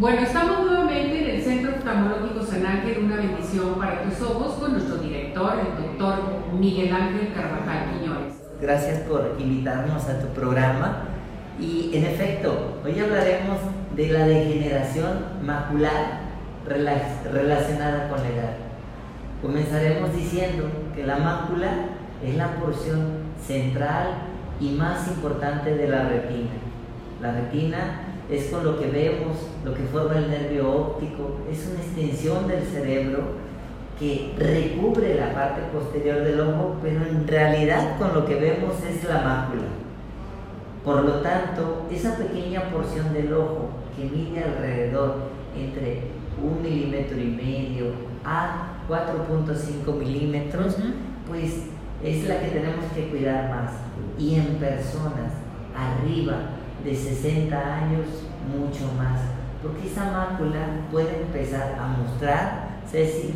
Bueno, estamos nuevamente en el Centro Oftalmológico San Ángel, una bendición para tus ojos, con nuestro director, el doctor Miguel Ángel Carvajal Quiñones. Gracias por invitarnos a tu programa. Y en efecto, hoy hablaremos de la degeneración macular relacionada con la edad. Comenzaremos diciendo que la mácula es la porción central y más importante de la retina. La retina es con lo que vemos, lo que forma el nervio óptico, es una extensión del cerebro que recubre la parte posterior del ojo, pero en realidad con lo que vemos es la mácula. Por lo tanto, esa pequeña porción del ojo que mide alrededor entre un milímetro y medio a 4.5 milímetros, pues es la que tenemos que cuidar más. Y en personas arriba de 60 años, mucho más. Porque esa mácula puede empezar a mostrar, Ceci,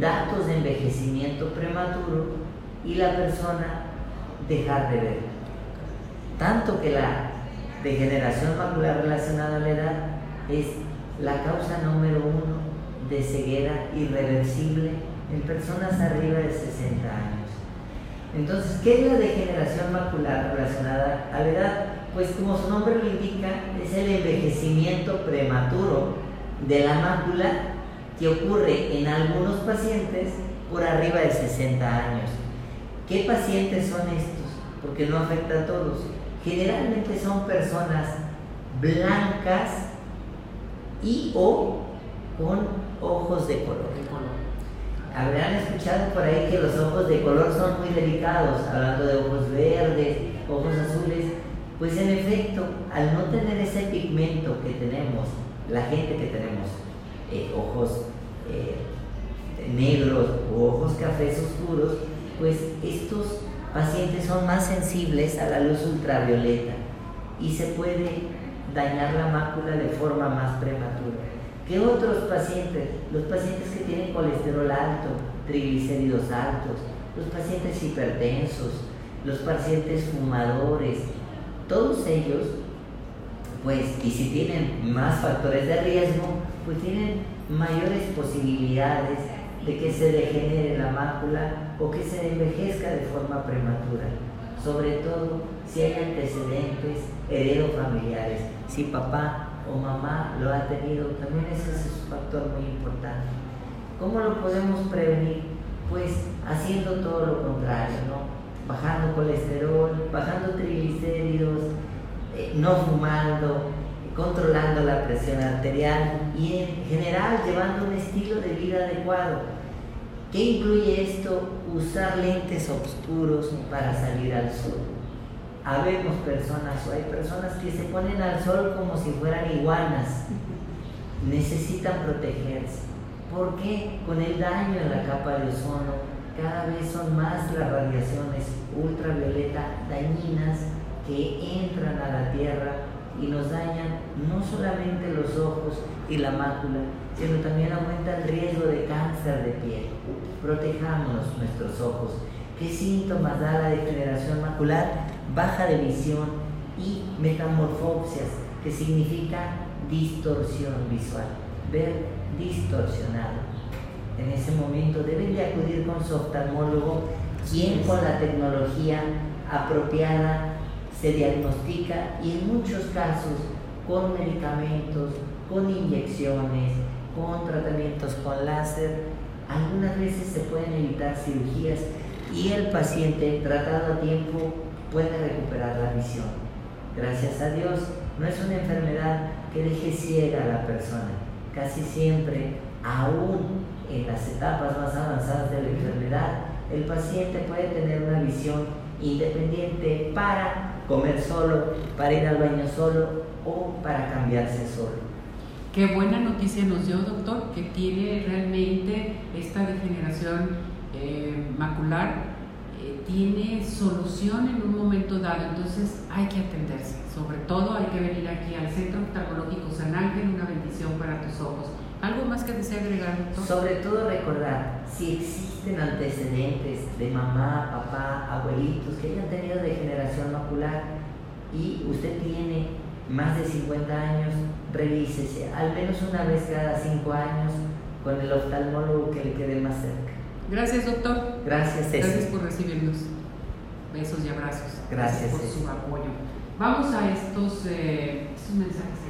datos de envejecimiento prematuro y la persona dejar de ver. Tanto que la degeneración macular relacionada a la edad es la causa número uno de ceguera irreversible en personas arriba de 60 años. Entonces, ¿qué es la degeneración macular relacionada a la edad? Pues como su nombre lo indica, es el envejecimiento prematuro de la mácula que ocurre en algunos pacientes por arriba de 60 años. ¿Qué pacientes son estos? Porque no afecta a todos. Generalmente son personas blancas y o con ojos de color. Habrán escuchado por ahí que los ojos de color son muy delicados, hablando de ojos verdes, ojos azules. Pues en efecto, al no tener ese pigmento que tenemos, la gente que tenemos eh, ojos eh, negros o ojos cafés oscuros, pues estos pacientes son más sensibles a la luz ultravioleta y se puede dañar la mácula de forma más prematura. ¿Qué otros pacientes? Los pacientes que tienen colesterol alto, triglicéridos altos, los pacientes hipertensos, los pacientes fumadores, todos ellos, pues, y si tienen más factores de riesgo, pues tienen mayores posibilidades de que se degenere la mácula o que se envejezca de forma prematura, sobre todo si hay antecedentes heredofamiliares, si papá o mamá lo ha tenido, también ese es un factor muy importante. ¿Cómo lo podemos prevenir? Pues haciendo todo lo contrario, ¿no? Bajando colesterol, bajando triglicéridos, eh, no fumando, controlando la presión arterial y en general llevando un estilo de vida adecuado. ¿Qué incluye esto? Usar lentes oscuros para salir al sol. Habemos personas o hay personas que se ponen al sol como si fueran iguanas. Necesitan protegerse. ¿Por qué? Con el daño en la capa de ozono, cada vez son más las radiaciones ultravioleta dañinas que entran a la Tierra y nos dañan no solamente los ojos y la mácula, sino también aumenta el riesgo de cáncer de piel. Protejamos nuestros ojos. ¿Qué síntomas da la degeneración macular? Baja de visión y metamorfopsias, que significa distorsión visual, ver distorsionado. En ese momento deben de acudir con su oftalmólogo, quien con la tecnología apropiada se diagnostica y en muchos casos con medicamentos, con inyecciones, con tratamientos con láser, algunas veces se pueden evitar cirugías y el paciente tratado a tiempo puede recuperar la visión. Gracias a Dios, no es una enfermedad que deje ciega a la persona. Casi siempre, aún en las etapas más avanzadas de la enfermedad, el paciente puede tener una visión independiente para comer solo, para ir al baño solo o para cambiarse solo. Qué buena noticia nos dio, doctor, que tiene realmente esta degeneración eh, macular, eh, tiene solución en un momento dado, entonces hay que atenderse. Sobre todo hay que venir aquí al Centro Oftalmológico San Ángel, una bendición para tus ojos. ¿Algo más que desea agregar, doctor? Sobre todo recordar, si existen antecedentes de mamá, papá, abuelitos que hayan tenido degeneración macular y usted tiene más de 50 años, revísese al menos una vez cada cinco años con el oftalmólogo que le quede más cerca. Gracias, doctor. Gracias, Ceci. Gracias por recibirnos. Besos y abrazos. Gracias, por Ceci. su apoyo. Vamos a estos, eh, estos mensajes.